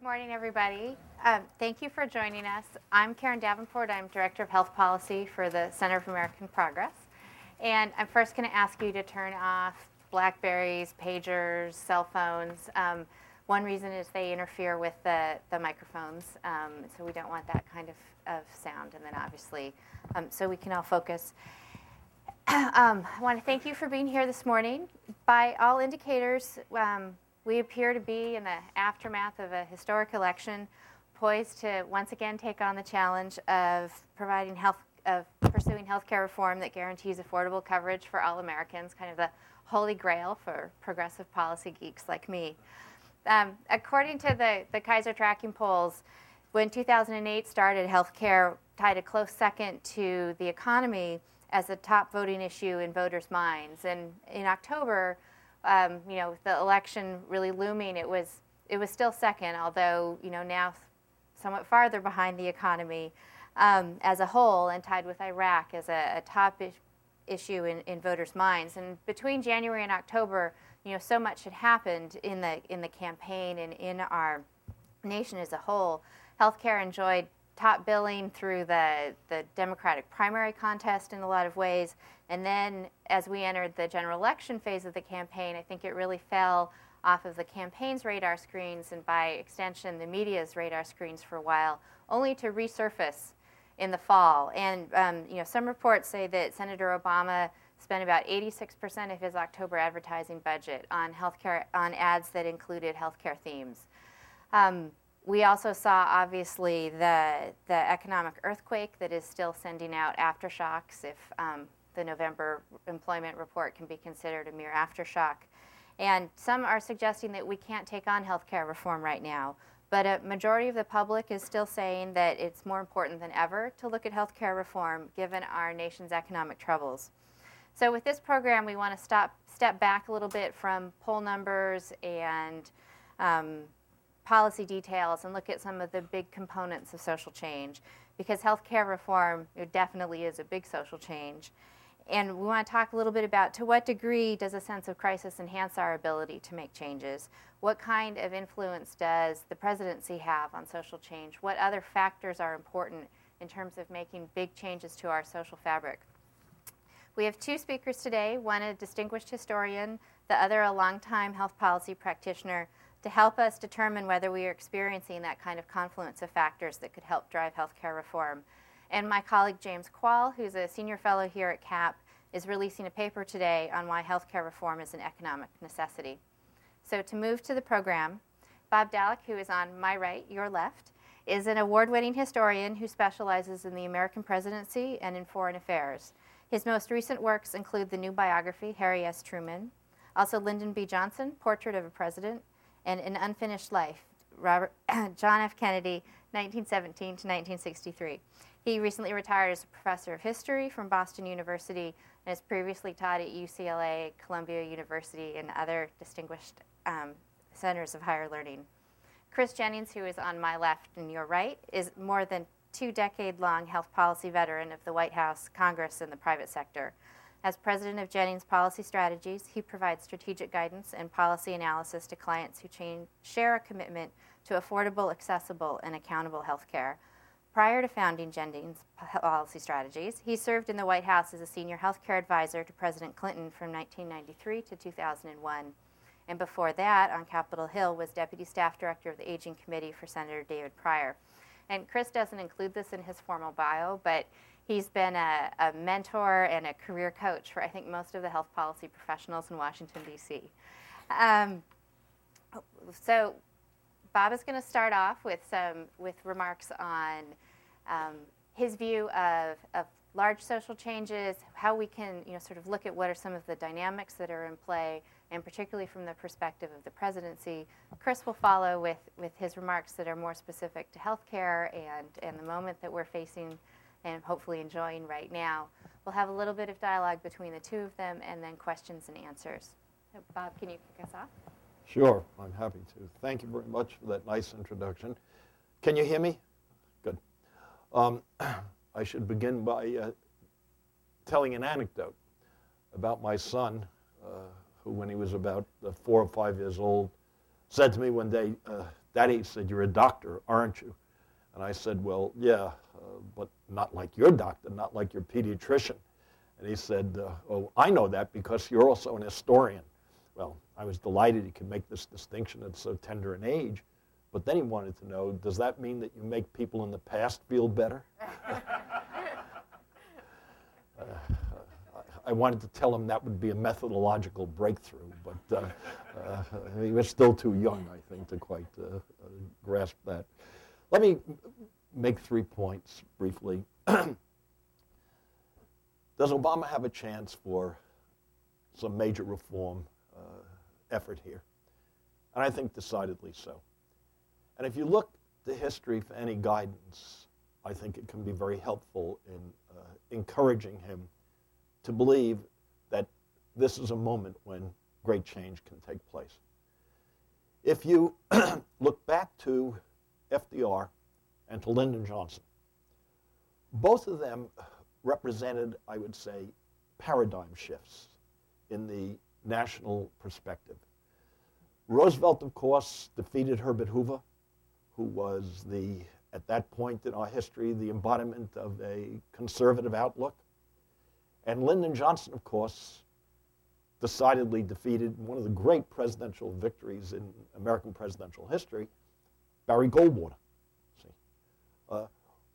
Good morning, everybody. Um, thank you for joining us. I'm Karen Davenport. I'm Director of Health Policy for the Center of American Progress. And I'm first going to ask you to turn off Blackberries, pagers, cell phones. Um, one reason is they interfere with the, the microphones, um, so we don't want that kind of, of sound. And then obviously, um, so we can all focus. Um, I want to thank you for being here this morning. By all indicators, um, we appear to be in the aftermath of a historic election, poised to once again take on the challenge of providing health, of pursuing health care reform that guarantees affordable coverage for all Americans, kind of the holy grail for progressive policy geeks like me. Um, according to the, the Kaiser tracking polls, when 2008 started, health care tied a close second to the economy as a top voting issue in voters' minds. And in October, um, you know, the election really looming, it was it was still second, although you know now somewhat farther behind the economy um, as a whole, and tied with Iraq as a, a top is- issue in, in voters' minds. And between January and October, you know, so much had happened in the in the campaign and in our nation as a whole. Healthcare enjoyed top billing through the, the Democratic primary contest in a lot of ways. And then as we entered the general election phase of the campaign, I think it really fell off of the campaign's radar screens and by extension the media's radar screens for a while, only to resurface in the fall. And um, you know, some reports say that Senator Obama spent about 86% of his October advertising budget on healthcare on ads that included healthcare themes. Um, we also saw, obviously, the, the economic earthquake that is still sending out aftershocks, if um, the November employment report can be considered a mere aftershock. And some are suggesting that we can't take on healthcare reform right now. But a majority of the public is still saying that it's more important than ever to look at healthcare reform given our nation's economic troubles. So, with this program, we want to stop, step back a little bit from poll numbers and um, policy details and look at some of the big components of social change because healthcare reform definitely is a big social change. And we want to talk a little bit about to what degree does a sense of crisis enhance our ability to make changes? What kind of influence does the presidency have on social change? What other factors are important in terms of making big changes to our social fabric? We have two speakers today one a distinguished historian, the other a longtime health policy practitioner to help us determine whether we are experiencing that kind of confluence of factors that could help drive healthcare reform. And my colleague James Kvaal, who's a senior fellow here at CAP, is releasing a paper today on why healthcare reform is an economic necessity. So, to move to the program, Bob Dallek, who is on my right, your left, is an award winning historian who specializes in the American presidency and in foreign affairs. His most recent works include the new biography, Harry S. Truman, also Lyndon B. Johnson, Portrait of a President, and An Unfinished Life, Robert, John F. Kennedy, 1917 to 1963. He recently retired as a professor of history from Boston University and has previously taught at UCLA, Columbia University, and other distinguished um, centers of higher learning. Chris Jennings, who is on my left and your right, is more than two decade long health policy veteran of the White House, Congress, and the private sector. As president of Jennings Policy Strategies, he provides strategic guidance and policy analysis to clients who change, share a commitment to affordable, accessible, and accountable health care. Prior to founding Jennings Policy Strategies, he served in the White House as a senior healthcare advisor to President Clinton from 1993 to 2001. And before that, on Capitol Hill, was deputy staff director of the Aging Committee for Senator David Pryor. And Chris doesn't include this in his formal bio, but He's been a, a, mentor and a career coach for, I think, most of the health policy professionals in Washington, D.C. Um, so, Bob is going to start off with some with remarks on um, his view of, of large social changes, how we can, you know, sort of look at what are some of the dynamics that are in play, and particularly from the perspective of the presidency. Chris will follow with, with his remarks that are more specific to healthcare and, and the moment that we're facing and hopefully enjoying right now. We'll have a little bit of dialogue between the two of them and then questions and answers. Bob, can you kick us off? Sure, I'm happy to. Thank you very much for that nice introduction. Can you hear me? Good. Um, I should begin by uh, telling an anecdote about my son, uh, who, when he was about uh, four or five years old, said to me one day, uh, Daddy said, You're a doctor, aren't you? And I said, Well, yeah, uh, but not like your doctor, not like your pediatrician. And he said, uh, Oh, I know that because you're also an historian. Well, I was delighted he could make this distinction at so tender an age. But then he wanted to know does that mean that you make people in the past feel better? uh, I wanted to tell him that would be a methodological breakthrough, but uh, uh, he was still too young, I think, to quite uh, uh, grasp that. Let me make three points briefly. Does Obama have a chance for some major reform uh, effort here? And I think decidedly so. And if you look to history for any guidance, I think it can be very helpful in uh, encouraging him to believe that this is a moment when great change can take place. If you look back to FDR and to Lyndon Johnson, both of them represented, I would say, paradigm shifts in the national perspective. Roosevelt, of course, defeated Herbert Hoover, who was the, at that point in our history, the embodiment of a conservative outlook. And Lyndon Johnson, of course, decidedly defeated one of the great presidential victories in American presidential history, Barry Goldwater. See, uh,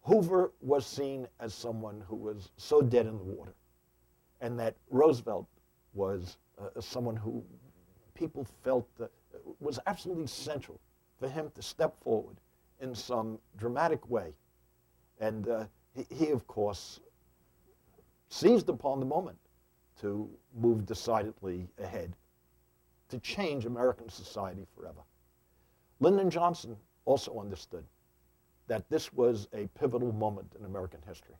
Hoover was seen as someone who was so dead in the water, and that Roosevelt was uh, someone who people felt uh, was absolutely essential for him to step forward in some dramatic way. And uh, he, he, of course, seized upon the moment to move decidedly ahead, to change American society forever. Lyndon Johnson also understood that this was a pivotal moment in American history.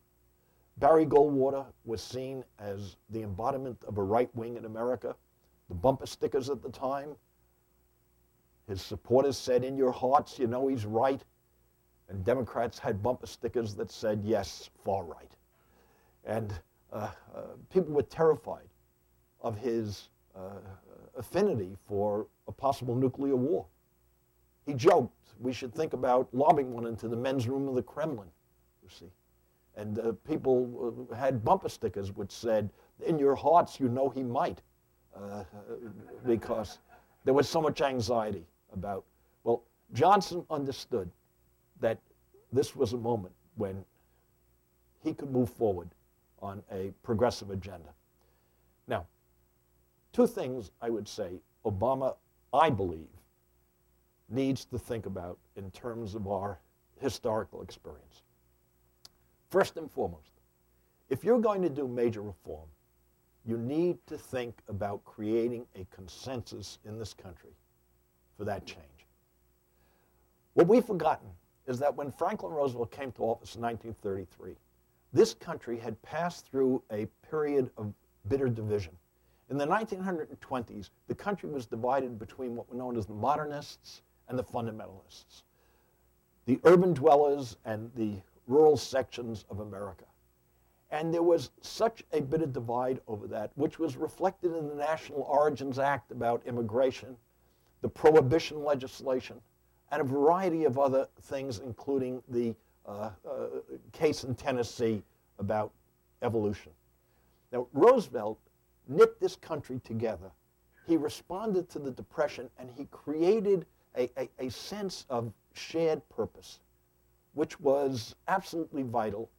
Barry Goldwater was seen as the embodiment of a right wing in America. The bumper stickers at the time, his supporters said, In your hearts, you know he's right. And Democrats had bumper stickers that said, Yes, far right. And uh, uh, people were terrified of his uh, affinity for a possible nuclear war. He joked we should think about lobbing one into the men's room of the Kremlin, you see. And uh, people uh, had bumper stickers which said, In your hearts, you know he might, uh, because there was so much anxiety about. Well, Johnson understood that this was a moment when he could move forward on a progressive agenda. Now, two things I would say Obama, I believe, needs to think about in terms of our historical experience. First and foremost, if you're going to do major reform, you need to think about creating a consensus in this country for that change. What we've forgotten is that when Franklin Roosevelt came to office in 1933, this country had passed through a period of bitter division. In the 1920s, the country was divided between what were known as the modernists and the fundamentalists, the urban dwellers and the rural sections of America. And there was such a bitter divide over that, which was reflected in the National Origins Act about immigration, the prohibition legislation, and a variety of other things, including the uh, uh, case in Tennessee about evolution. Now, Roosevelt knit this country together. He responded to the Depression and he created a, a, a sense of shared purpose, which was absolutely vital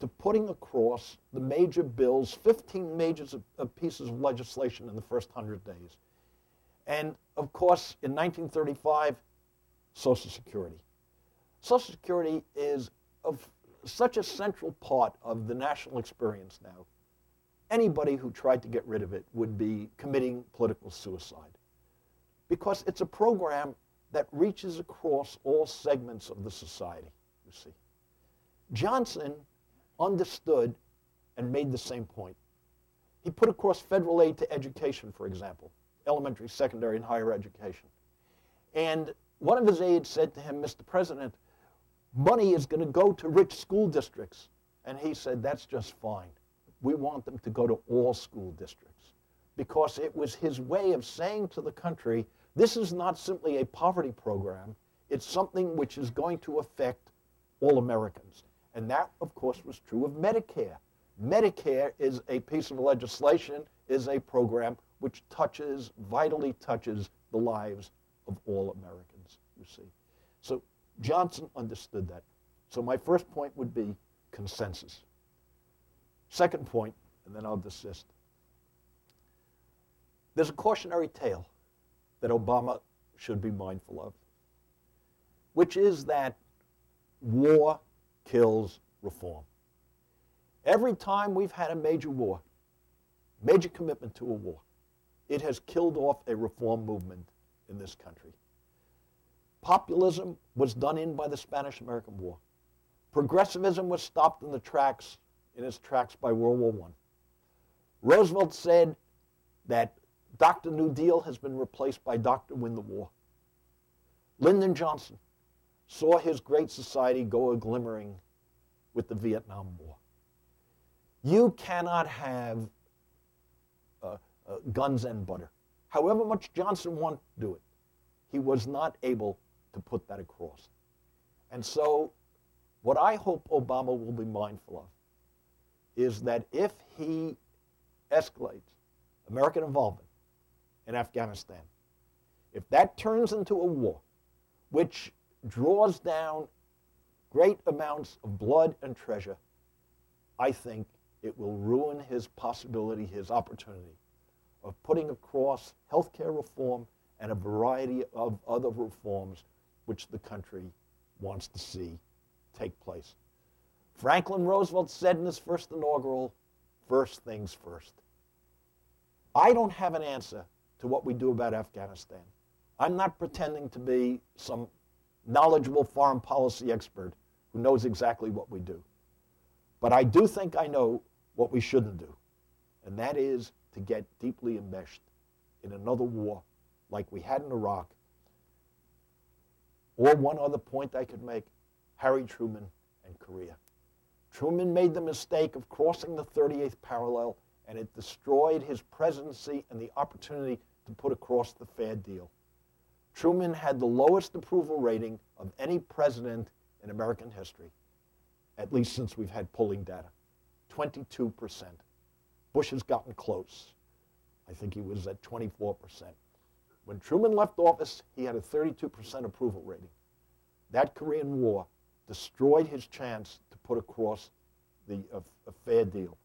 to putting across the major bills, 15 major uh, pieces of legislation in the first 100 days. And of course, in 1935, Social Security. Social Security is of such a central part of the national experience now. Anybody who tried to get rid of it would be committing political suicide because it's a program that reaches across all segments of the society, you see. Johnson understood and made the same point. He put across federal aid to education, for example, elementary, secondary, and higher education. And one of his aides said to him, Mr. President, money is going to go to rich school districts. And he said, that's just fine. We want them to go to all school districts. Because it was his way of saying to the country, this is not simply a poverty program, It's something which is going to affect all Americans. And that, of course, was true of Medicare. Medicare is a piece of legislation, is a program which touches, vitally touches the lives of all Americans, you see. So Johnson understood that. So my first point would be consensus. Second point, and then I'll desist. There's a cautionary tale that Obama should be mindful of, which is that war kills reform. Every time we've had a major war, major commitment to a war, it has killed off a reform movement in this country. Populism was done in by the Spanish American War. Progressivism was stopped in the tracks in its tracks by World War I. Roosevelt said that Dr. New Deal has been replaced by Dr. Win the War. Lyndon Johnson saw his great society go a glimmering with the Vietnam War. You cannot have uh, uh, guns and butter. However much Johnson wanted to do it, he was not able to put that across. And so, what I hope Obama will be mindful of is that if he escalates American involvement in Afghanistan, if that turns into a war which draws down great amounts of blood and treasure, I think it will ruin his possibility, his opportunity of putting across health care reform and a variety of other reforms which the country wants to see take place. Franklin Roosevelt said in his first inaugural, first things first. I don't have an answer to what we do about Afghanistan. I'm not pretending to be some knowledgeable foreign policy expert who knows exactly what we do. But I do think I know what we shouldn't do, and that is to get deeply enmeshed in another war like we had in Iraq. Or one other point I could make Harry Truman and Korea. Truman made the mistake of crossing the 38th parallel, and it destroyed his presidency and the opportunity to put across the fair deal. Truman had the lowest approval rating of any president in American history, at least since we've had polling data 22%. Bush has gotten close. I think he was at 24%. When Truman left office, he had a 32% approval rating. That Korean War destroyed his chance to put across the, a, a fair deal.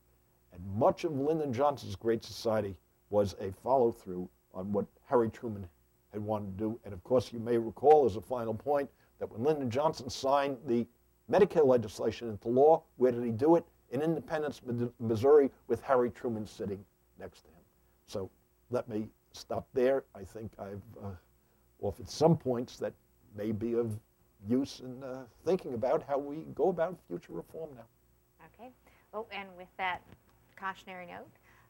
And much of Lyndon Johnson's Great Society was a follow through on what Harry Truman had wanted to do. And of course, you may recall as a final point that when Lyndon Johnson signed the Medicare legislation into law, where did he do it? In Independence, Missouri, with Harry Truman sitting next to him. So let me stop there. I think I've uh, offered some points that may be of use in uh, thinking about how we go about future reform now. Okay. Oh, and with that cautionary note,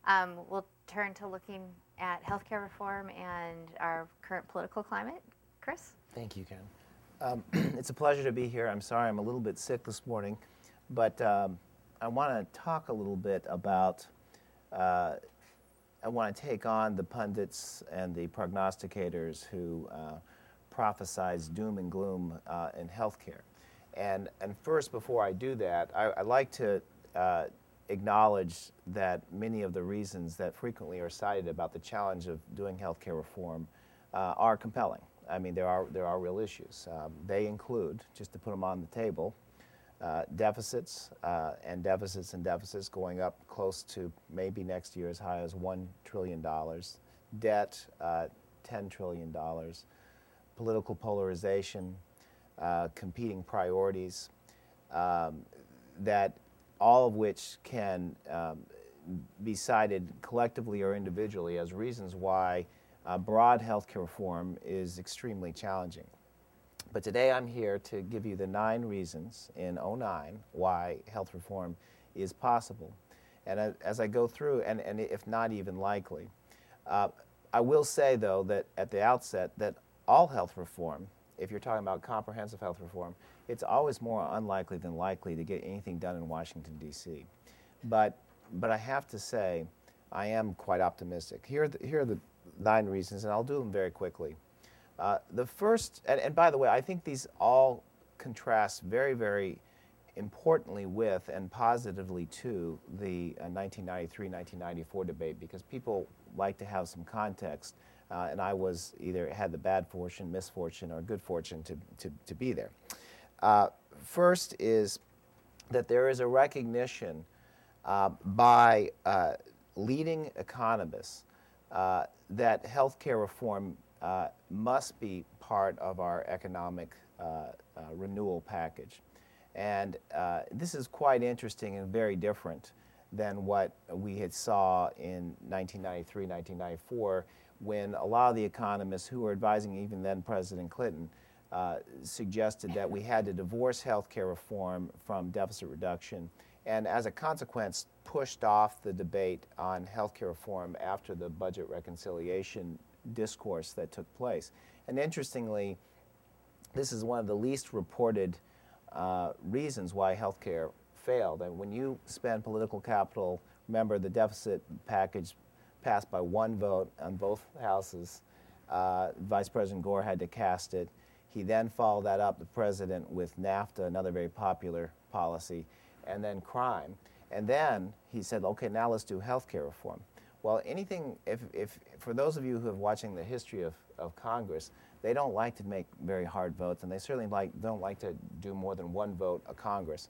um, we'll turn to looking at healthcare reform and our current political climate. Chris? Thank you, Ken. Um, it's a pleasure to be here. I'm sorry I'm a little bit sick this morning, but um, I want to talk a little bit about. Uh, I want to take on the pundits and the prognosticators who uh, prophesize doom and gloom uh, in healthcare. And, and first, before I do that, I, would like to uh, acknowledge that many of the reasons that frequently are cited about the challenge of doing healthcare reform uh, are compelling. I mean, there are, there are real issues. Um, they include, just to put them on the table, uh, deficits uh, and deficits and deficits going up close to maybe next year as high as $1 trillion, debt, uh, $10 trillion, political polarization, uh, competing priorities, um, that all of which can um, be cited collectively or individually as reasons why uh, broad healthcare reform is extremely challenging. But today I'm here to give you the nine reasons in 09 why health reform is possible. And as I go through, and, and if not even likely, uh, I will say though that at the outset that all health reform, if you're talking about comprehensive health reform, it's always more unlikely than likely to get anything done in Washington, D.C. But, but I have to say, I am quite optimistic. Here are, the, here are the nine reasons, and I'll do them very quickly, Uh, the first, and, and by the way, I think these all contrast very, very importantly with and positively to the 1993 uh, 1994 debate because people like to have some context. Uh, and I was either had the bad fortune, misfortune, or good fortune to, to, to be there. Uh, first is that there is a recognition uh, by uh, leading economists uh, that healthcare reform must be part of our economic renewal package. And uh, this is quite interesting and very different than what we had saw in 1993, 1994, when a lot of the economists who were advising even then President Clinton uh, suggested that we had to divorce health care reform from deficit reduction, and as a consequence, pushed off the debate on health care reform after the budget reconciliation discourse that took place. And interestingly, this is one of the least reported uh, reasons why healthcare failed. And when you spend political capital, remember the deficit package passed by one vote on both houses. Uh, Vice President Gore had to cast it. He then followed that up, the president, with NAFTA, another very popular policy, and then crime. And then he said, okay, now let's do health care reform. Well, anything, if, if, for those of you who are watching the history of, of Congress, they don't like to make very hard votes, and they certainly like, don't like to do more than one vote a Congress.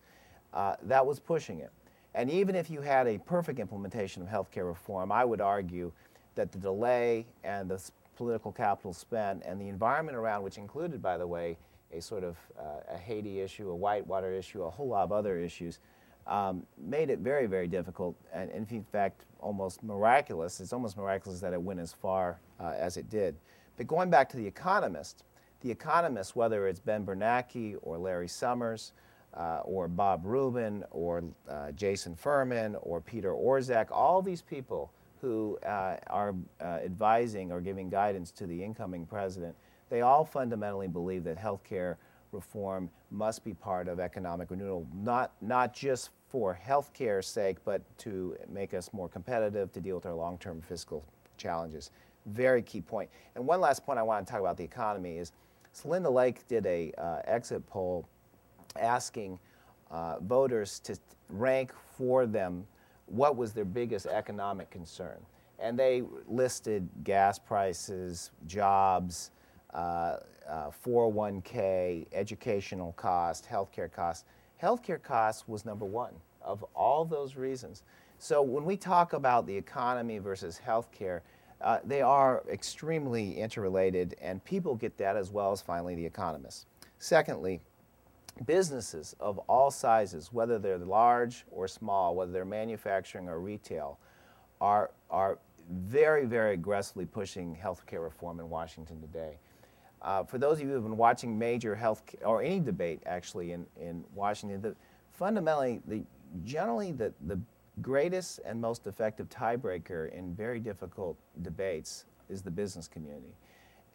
Uh, that was pushing it. And even if you had a perfect implementation of healthcare reform, I would argue that the delay and the political capital spent and the environment around, which included, by the way, a sort of uh, a Haiti issue, a Whitewater issue, a whole lot of other issues, um, made it very, very difficult, and, in fact, almost miraculous. It's almost miraculous that it went as far uh, as it did. But going back to The Economist, The Economist, whether it's Ben Bernanke or Larry Summers uh, or Bob Rubin or uh, Jason Furman or Peter Orszag, all these people who uh, are uh, advising or giving guidance to the incoming president, they all fundamentally believe that healthcare reform must be part of economic renewal, not, not just for healthcare's sake, but to make us more competitive, to deal with our long term fiscal challenges. Very key point. And one last point I want to talk about the economy is Celinda Lake did a uh, exit poll asking uh, voters to rank for them what was their biggest economic concern. And they listed gas prices, jobs, uh, 401k, uh, educational cost, healthcare costs. Healthcare costs was number one of all those reasons. So when we talk about the economy versus healthcare, uh, they are extremely interrelated, and people get that as well as finally the economists. Secondly, businesses of all sizes, whether they're large or small, whether they're manufacturing or retail, are, are very, very aggressively pushing healthcare reform in Washington today. Uh, for those of you who have been watching major health or any debate actually in, in Washington, the, fundamentally, the, generally the, the greatest and most effective tiebreaker in very difficult debates is the business community.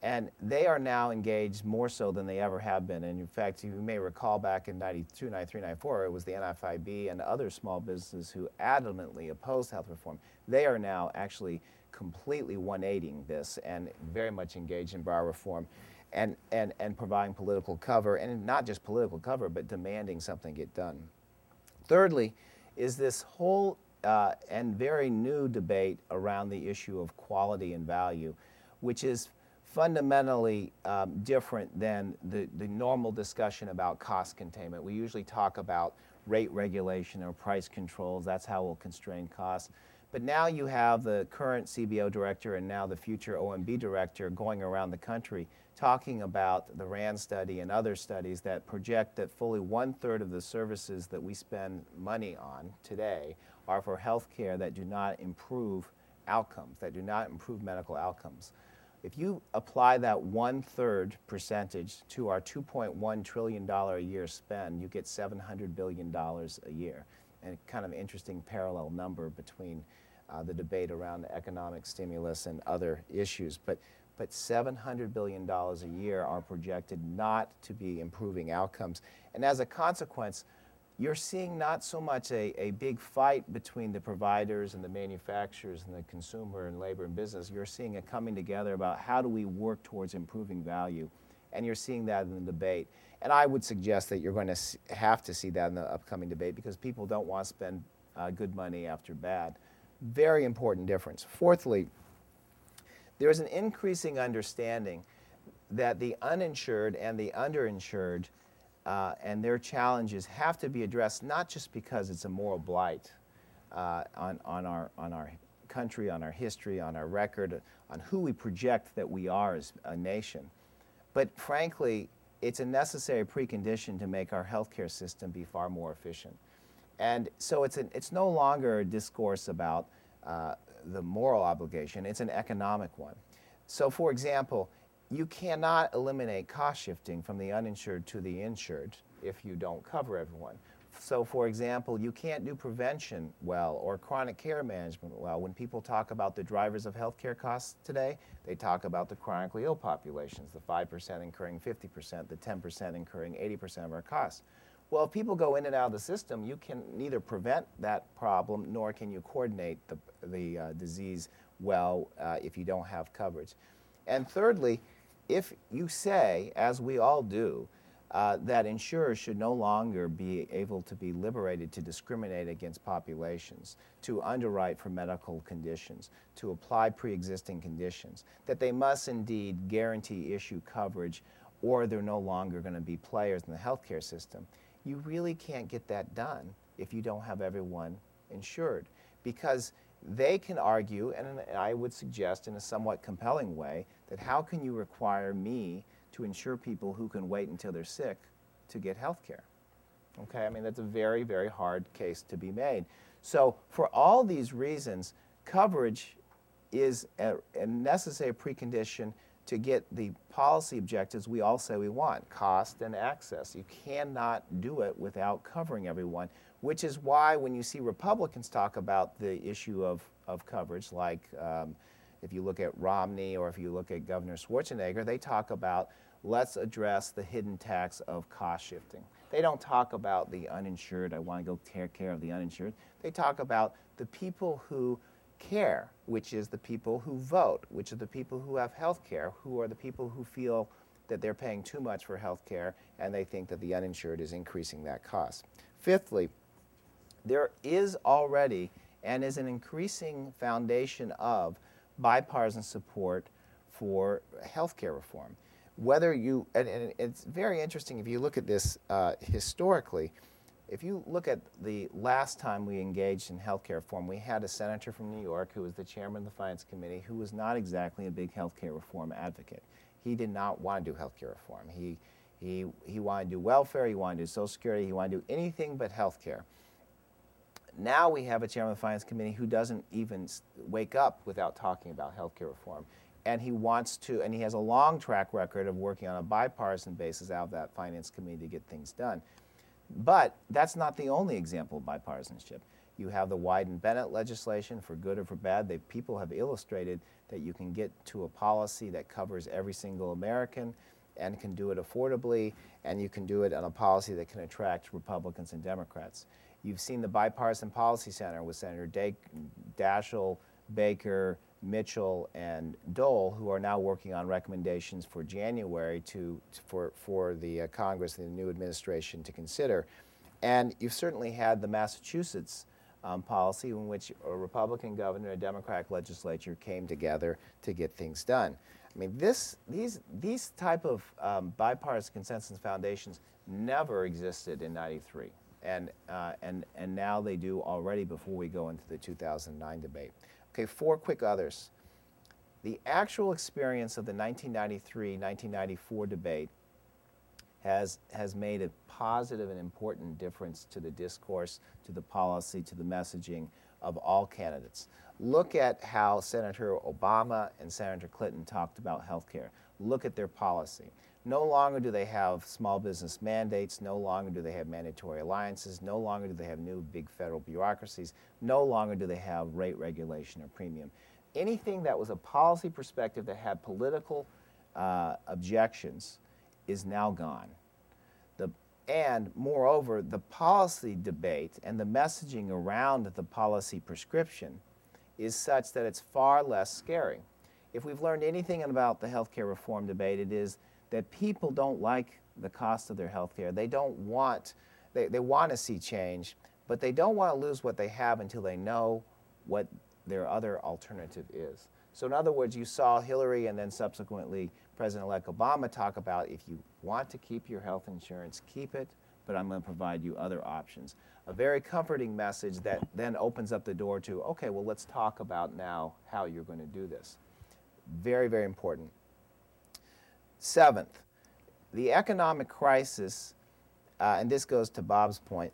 And they are now engaged more so than they ever have been. And in fact, you may recall back in 92, 93, 94, it was the NFIB and other small businesses who adamantly opposed health reform. They are now actually completely 180ing this and very much engaged in brow reform and, and, and providing political cover, and not just political cover, but demanding something get done. Thirdly, is this whole uh, and very new debate around the issue of quality and value, which is fundamentally um, different than the, the normal discussion about cost containment. We usually talk about rate regulation or price controls, that's how we'll constrain costs. But now you have the current CBO director and now the future OMB director going around the country talking about the RAND study and other studies that project that fully one third of the services that we spend money on today are for health care that do not improve outcomes, that do not improve medical outcomes. If you apply that one third percentage to our $2.1 trillion a year spend, you get $700 billion a year. And kind of interesting parallel number between uh, the debate around economic stimulus and other issues. But but $700 billion a year are projected not to be improving outcomes. And as a consequence, you're seeing not so much a, a big fight between the providers and the manufacturers and the consumer and labor and business. You're seeing a coming together about how do we work towards improving value. And you're seeing that in the debate. And I would suggest that you're going to have to see that in the upcoming debate because people don't want to spend uh, good money after bad. Very important difference. Fourthly, there is an increasing understanding that the uninsured and the underinsured uh, and their challenges have to be addressed not just because it's a moral blight uh, on, on, our, on our country, on our history, on our record, on who we project that we are as a nation, but frankly, it's a necessary precondition to make our healthcare system be far more efficient. And so it's, an, it's no longer a discourse about uh, the moral obligation, it's an economic one. So, for example, you cannot eliminate cost shifting from the uninsured to the insured if you don't cover everyone. So, for example, you can't do prevention well or chronic care management well. When people talk about the drivers of healthcare costs today, they talk about the chronically ill populations, the 5% incurring 50%, the 10% incurring 80% of our costs. Well, if people go in and out of the system, you can neither prevent that problem nor can you coordinate the, the uh, disease well uh, if you don't have coverage. And thirdly, if you say, as we all do, uh, that insurers should no longer be able to be liberated to discriminate against populations, to underwrite for medical conditions, to apply pre existing conditions, that they must indeed guarantee issue coverage or they're no longer going to be players in the healthcare system. You really can't get that done if you don't have everyone insured because they can argue, and I would suggest in a somewhat compelling way, that how can you require me to insure people who can wait until they're sick to get health care? Okay, I mean, that's a very, very hard case to be made. So, for all these reasons, coverage is a, a necessary precondition to get the policy objectives we all say we want cost and access. You cannot do it without covering everyone, which is why when you see Republicans talk about the issue of, of coverage, like um, if you look at Romney or if you look at Governor Schwarzenegger, they talk about let's address the hidden tax of cost shifting. They don't talk about the uninsured, I want to go take care of the uninsured. They talk about the people who care, which is the people who vote, which are the people who have health care, who are the people who feel that they're paying too much for health care and they think that the uninsured is increasing that cost. Fifthly, there is already and is an increasing foundation of bipartisan support for health care reform. Whether you, and, and, it's very interesting if you look at this uh, historically, if you look at the last time we engaged in healthcare reform, we had a senator from New York who was the chairman of the Finance Committee who was not exactly a big healthcare reform advocate. He did not want to do healthcare reform. He, he, he wanted to do welfare, he wanted to do Social Security, he wanted to do anything but healthcare. Now we have a chairman of the Finance Committee who doesn't even wake up without talking about healthcare reform. And he wants to, and he has a long track record of working on a bipartisan basis out of that Finance Committee to get things done. But that's not the only example of bipartisanship. You have the Wyden Bennett legislation, for good or for bad. They, people have illustrated that you can get to a policy that covers every single American and can do it affordably, and you can do it on a policy that can attract Republicans and Democrats. You've seen the Bipartisan Policy Center with Senator Daschle, Baker, Mitchell, and Dole, who are now working on recommendations for January to, for, for the uh, Congress and the new administration to consider. And you've certainly had the Massachusetts um, policy in which a Republican governor and a Democratic legislature came together to get things done. I mean, this, these, these type of um, bipartisan consensus foundations never existed in 93 and, uh, and, and now they do already before we go into the 2009 debate. Okay, four quick others. The actual experience of the 1993 1994 debate has, has made a positive and important difference to the discourse, to the policy, to the messaging of all candidates. Look at how Senator Obama and Senator Clinton talked about health care. Look at their policy. No longer do they have small business mandates. No longer do they have mandatory alliances. No longer do they have new big federal bureaucracies. No longer do they have rate regulation or premium. Anything that was a policy perspective that had political uh, objections is now gone. The, And moreover, the policy debate and the messaging around the policy prescription is such that it's far less scary. If we've learned anything about the healthcare reform debate, it is that people don't like the cost of their healthcare. They don't want, they, they want to see change, but they don't want to lose what they have until they know what their other alternative is. So, in other words, you saw Hillary and then subsequently President elect Obama talk about if you want to keep your health insurance, keep it, but I'm going to provide you other options. A very comforting message that then opens up the door to, okay, well, let's talk about now how you're going to do this. Very, very important. Seventh, the economic crisis, uh, and this goes to Bob's point,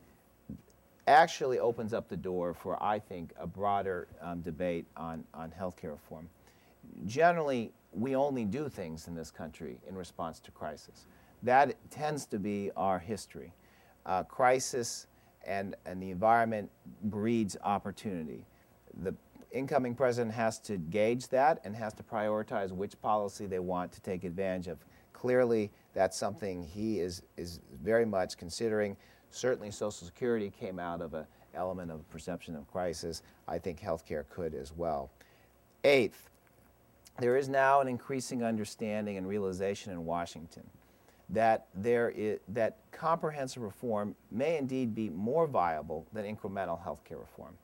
actually opens up the door for, I think, a broader um, debate on, on healthcare reform. Generally, we only do things in this country in response to crisis. That tends to be our history. Uh, crisis and, and the environment breeds opportunity. The incoming president has to gauge that and has to prioritize which policy they want to take advantage of. Clearly, that's something he is, is very much considering. Certainly, Social Security came out of an element of perception of crisis. I think healthcare could as well. Eighth, there is now an increasing understanding and realization in Washington that there is, that comprehensive reform may indeed be more viable than incremental healthcare reform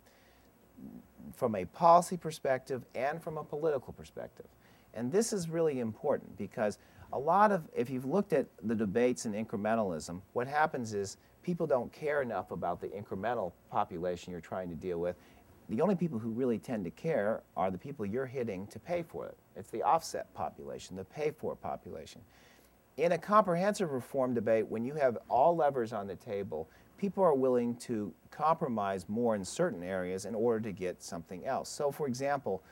from a policy perspective and from a political perspective. And this is really important because a lot of, if you've looked at the debates in incrementalism, what happens is people don't care enough about the incremental population you're trying to deal with. The only people who really tend to care are the people you're hitting to pay for it. It's the offset population, the pay for population. In a comprehensive reform debate, when you have all levers on the table, people are willing to compromise more in certain areas in order to get something else. So, for example,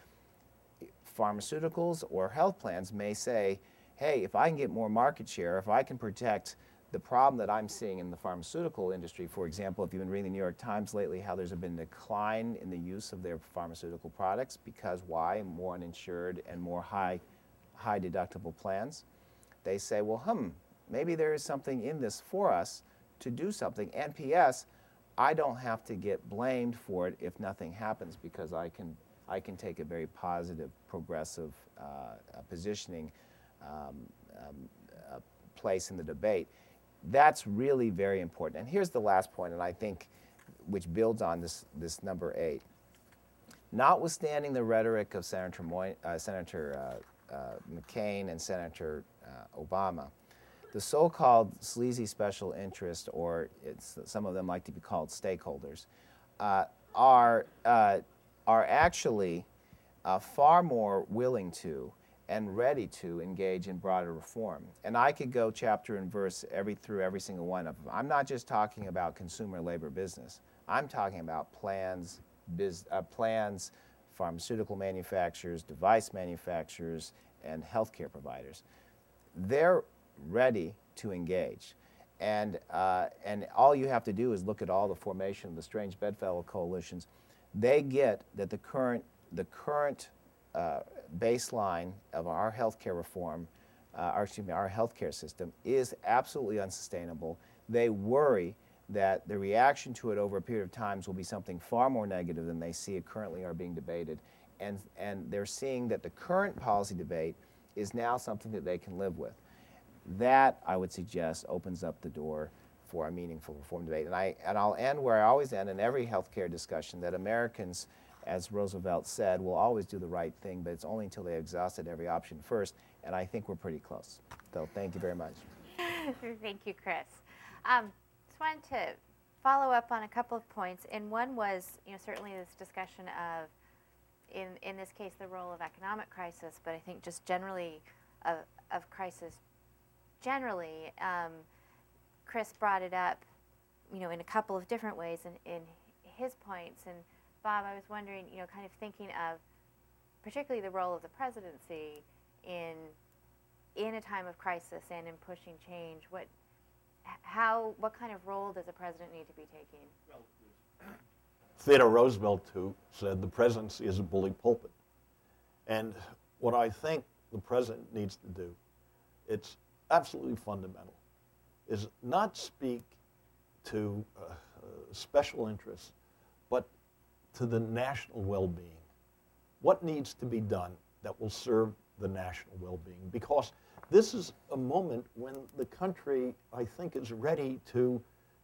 pharmaceuticals or health plans may say, hey, if I can get more market share, if I can protect the problem that I'm seeing in the pharmaceutical industry, for example, if you've been reading the New York Times lately, how there's been a decline in the use of their pharmaceutical products because why? More uninsured and more high, high deductible plans. They say, well, hmm, maybe there is something in this for us to do something. And P.S., I don't have to get blamed for it if nothing happens because I can, I can take a very positive, progressive uh, uh, positioning um, um, uh, place in the debate. That's really very important. And here's the last point, and I think which builds on this, this number eight. Notwithstanding the rhetoric of Senator, uh, Senator uh, uh, McCain and Senator Obama, the so-called sleazy special interest, or some of them like to be called stakeholders, uh, are, uh, are actually far more willing to and ready to engage in broader reform. And I could go chapter and verse every through every single one of them. I'm not just talking about consumer labor business. I'm talking about plans, biz, uh, plans, pharmaceutical manufacturers, device manufacturers, and healthcare providers. They're ready to engage. And, uh, and all you have to do is look at all the formation of the strange bedfellow coalitions. They get that the current, the current uh, baseline of our healthcare reform, uh, our, excuse me, our healthcare system is absolutely unsustainable. They worry that the reaction to it over a period of times will be something far more negative than they see it currently are being debated. And, and they're seeing that the current policy debate is now something that they can live with. That, I would suggest, opens up the door for a meaningful reform debate. And, I, and I'll end where I always end in every healthcare discussion that Americans as Roosevelt said, will always do the right thing, but it's only until they've exhausted every option first, and I think we're pretty close. So thank you very much. thank you, Chris. Um, just wanted to follow up on a couple of points, and one was, you know, certainly this discussion of, in in this case, the role of economic crisis, but I think just generally of, of crisis generally. Um, Chris brought it up, you know, in a couple of different ways in, in his points, and Bob, I was wondering, you know, kind of thinking of particularly the role of the presidency in in a time of crisis and in pushing change. What how what kind of role does a president need to be taking? Theodore Roosevelt too said the presidency is a bully pulpit. And what I think the president needs to do, it's absolutely fundamental, is not speak to uh, special interests, but to the national well being. What needs to be done that will serve the national well being? Because this is a moment when the country, I think, is ready to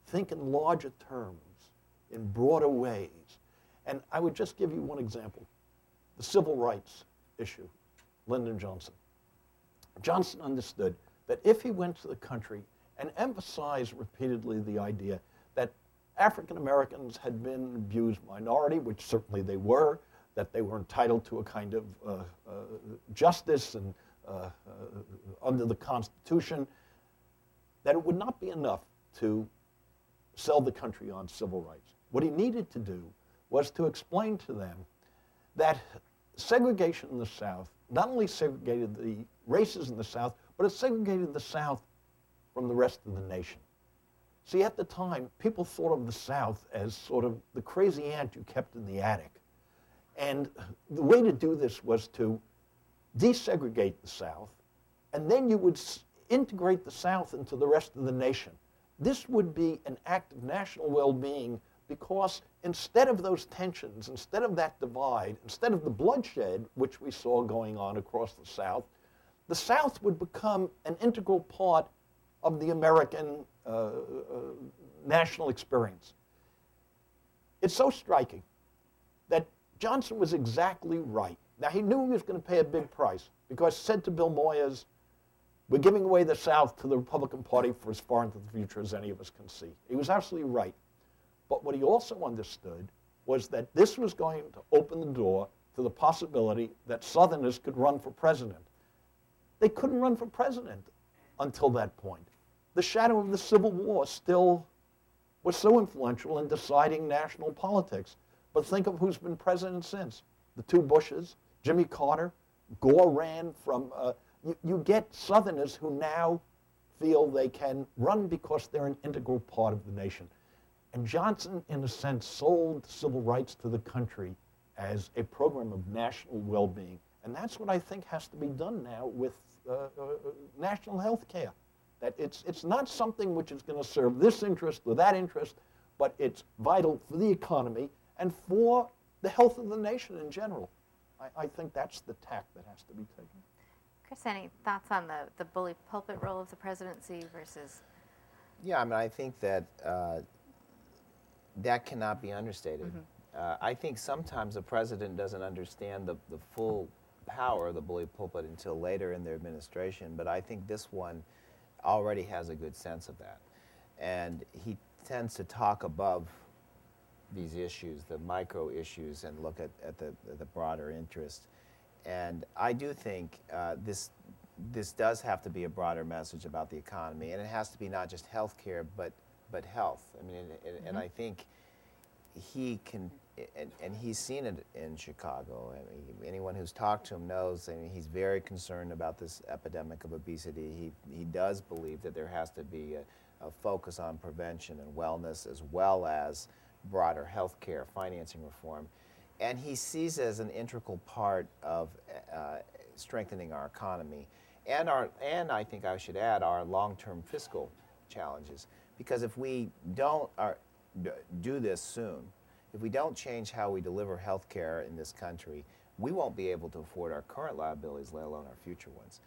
think in larger terms, in broader ways. And I would just give you one example the civil rights issue, Lyndon Johnson. Johnson understood that if he went to the country and emphasized repeatedly the idea that African Americans had been an abused minority, which certainly they were, that they were entitled to a kind of uh, uh, justice and uh, uh under the Constitution, that it would not be enough to sell the country on civil rights. What he needed to do was to explain to them that segregation in the South not only segregated the races in the South, but it segregated the South from the rest of the nation. See, at the time, people thought of the South as sort of the crazy aunt you kept in the attic. And the way to do this was to desegregate the South, and then you would integrate the South into the rest of the nation. This would be an act of national well being because instead of those tensions, instead of that divide, instead of the bloodshed which we saw going on across the South, the South would become an integral part of the American uh, uh, national experience. It's so striking that Johnson was exactly right. Now, he knew he was going to pay a big price because he said to Bill Moyers, we're giving away the South to the Republican Party for as far into the future as any of us can see. He was absolutely right. But what he also understood was that this was going to open the door to the possibility that Southerners could run for president. They couldn't run for president until that point. The shadow of the Civil War still was so influential in deciding national politics. But think of who's been president since the two Bushes, Jimmy Carter, Gore ran from. Uh, you, you get Southerners who now feel they can run because they're an integral part of the nation. And Johnson, in a sense, sold civil rights to the country as a program of national well being. And that's what I think has to be done now with uh, uh, national health care. That it's, it's not something which is going to serve this interest or that interest, but it's vital for the economy and for the health of the nation in general. I, I think that's the tack that has to be taken. Chris, any thoughts on the, the bully pulpit role of the presidency versus? Yeah, I mean, I think that uh, that cannot be understated. Mm-hmm. Uh, I think sometimes the president doesn't understand the, the full power of the bully pulpit until later in their administration, but I think this one already has a good sense of that. And he tends to talk above these issues, the micro issues, and look at, at the, the broader interest. And I do think uh, this, this does have to be a broader message about the economy, and it has to be not just health care, but but health. I mean, and, mm-hmm. and I think he can, and, and, he's seen it in Chicago. I mean, anyone who's talked to him knows. I mean, he's very concerned about this epidemic of obesity. He he does believe that there has to be a, a focus on prevention and wellness as well as broader health care financing reform. And he sees it as an integral part of uh, strengthening our economy and, our, and I think I should add, our long term fiscal challenges. Because if we don't are, do this soon, if we don't change how we deliver health care in this country, we won't be able to afford our current liabilities, let alone our future ones.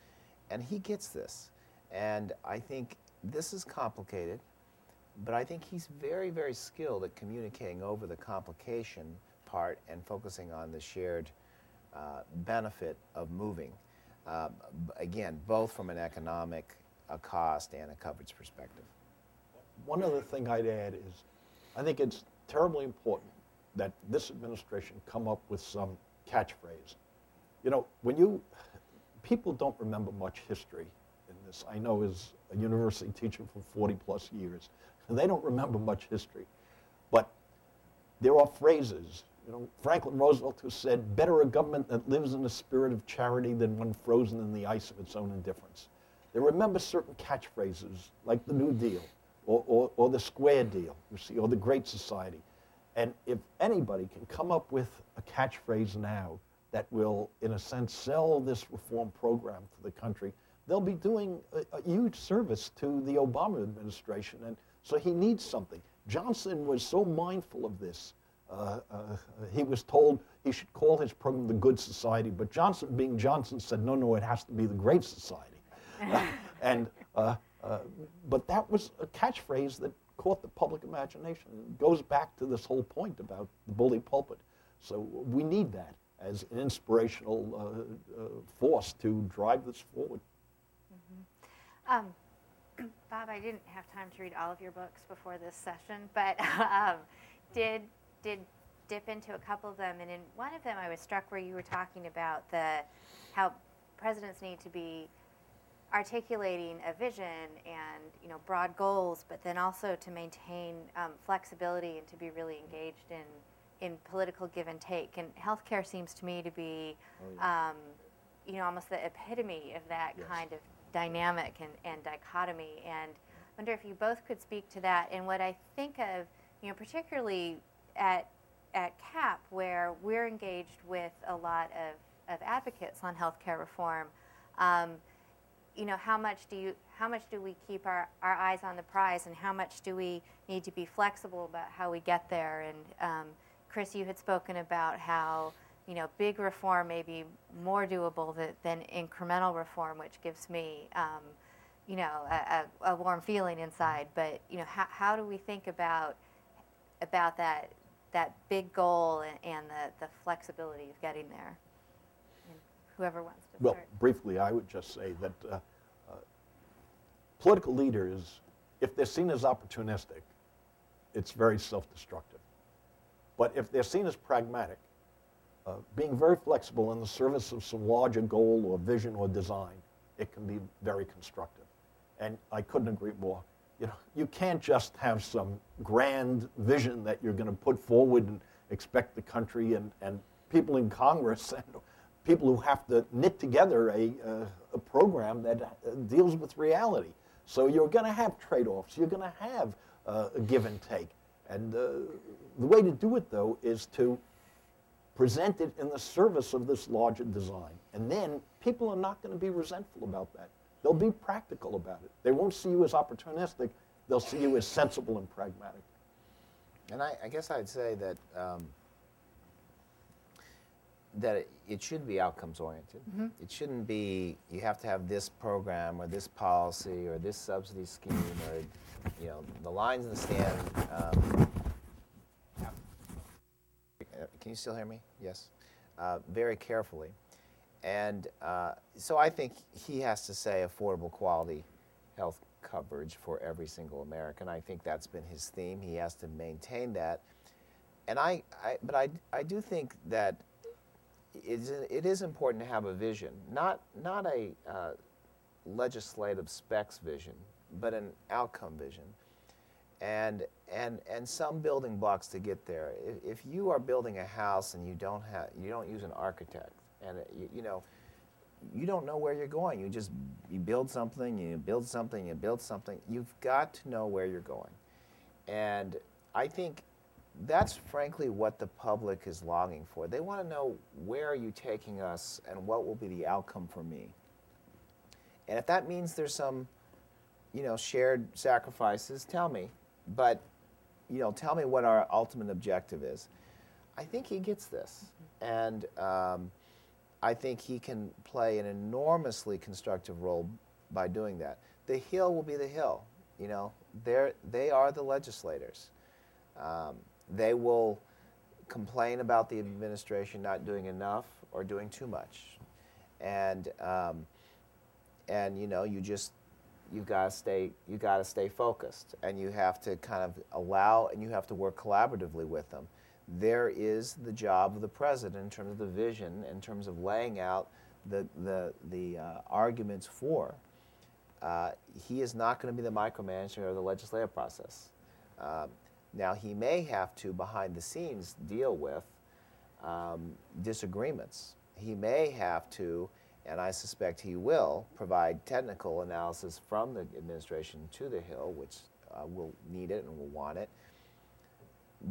And he gets this. And I think this is complicated, but I think he's very, very skilled at communicating over the complication part and focusing on the shared uh, benefit of moving. Uh, again, both from an economic, a cost, and a coverage perspective one other thing I'd add is I think it's terribly important that this administration come up with some catchphrase. You know, when you, people don't remember much history in this. I know as a university teacher for 40 plus years, they don't remember much history. But there are phrases, you know, Franklin Roosevelt who said, better a government that lives in a spirit of charity than one frozen in the ice of its own indifference. They remember certain catchphrases like the New Deal or, or, or the square deal, you see, or the Great Society. And if anybody can come up with a catchphrase now that will, in a sense, sell this reform program to the country, they'll be doing a, a huge service to the Obama administration. And so he needs something. Johnson was so mindful of this. Uh, uh, he was told he should call his program the Good Society, but Johnson, being Johnson, said, no, no, it has to be the Great Society. and, uh, uh, but that was a catchphrase that caught the public imagination. It goes back to this whole point about the bully pulpit. So we need that as an inspirational uh, uh, force to drive this forward. Mm-hmm. Um, Bob, I didn't have time to read all of your books before this session, but um, did did dip into a couple of them, and in one of them, I was struck where you were talking about the how presidents need to be articulating a vision and you know broad goals, but then also to maintain um, flexibility and to be really engaged in in political give and take. And healthcare seems to me to be, oh, yeah. um, you know, almost the epitome of that yes. kind of dynamic and, and dichotomy. And I wonder if you both could speak to that and what I think of, you know, particularly at at CAP, where we're engaged with a lot of, of advocates on healthcare reform. Um, you know, how much do you, how much do we keep our, our eyes on the prize, and how much do we need to be flexible about how we get there? And um, Chris, you had spoken about how you know big reform may be more doable than, than incremental reform, which gives me um, you know a, a, warm feeling inside. But you know how, how do we think about about that that big goal and, and the, the flexibility of getting there? And whoever wants to well, start. briefly, I would just say that uh, political leaders, if they're seen as opportunistic, it's very self-destructive. But if they're seen as pragmatic, uh, being very flexible in the service of some larger goal or vision or design, it can be very constructive. And I couldn't agree more. You know, you can't just have some grand vision that you're going to put forward and expect the country and, and people in Congress and people who have to knit together a, uh, a program that uh, deals with reality. So you're going to have trade-offs. You're going to have uh, a give and take. And uh, the way to do it, though, is to present it in the service of this larger design. And then people are not going to be resentful about that. They'll be practical about it. They won't see you as opportunistic, they'll see you as sensible and pragmatic. And I, I guess I'd say that. Um, that it, it, should be outcomes oriented. Mm-hmm. It shouldn't be you have to have this program or this policy or this subsidy scheme or you know, the lines in the stand. Um, can you still hear me? Yes. Uh, very carefully. And uh, so I think he has to say affordable quality health coverage for every single American. I think that's been his theme. He has to maintain that. And I, I but I, I do think that it's, it is important to have a vision, not, not a uh, legislative specs vision, but an outcome vision. And, and, and some building blocks to get there. If, if you are building a house and you don't, have, you don't use an architect, and you, you know, you don't know where you're going. You just you build something, you build something, you build something. You've got to know where you're going. And I think that's frankly what the public is longing for. They want to know where are you taking us and what will be the outcome for me. And if that means there's some you know, shared sacrifices, tell me. But, you know, tell me what our ultimate objective is. I think he gets this. And um, I think he can play an enormously constructive role by doing that. The Hill will be the Hill. You know, they're, they are the legislators. Um, they will complain about the administration not doing enough or doing too much. And, um, and you know, you just you got to stay you got to stay focused. And you have to kind of allow and you have to work collaboratively with them. There is the job of the president in terms of the vision in terms of laying out the the the uh, arguments for. Uh, he is not going to be the micromanager of the legislative process. Um, now he may have to behind the scenes deal with um, disagreements he may have to and I suspect he will provide technical analysis from the administration to the Hill, which uh, will need it and will want it.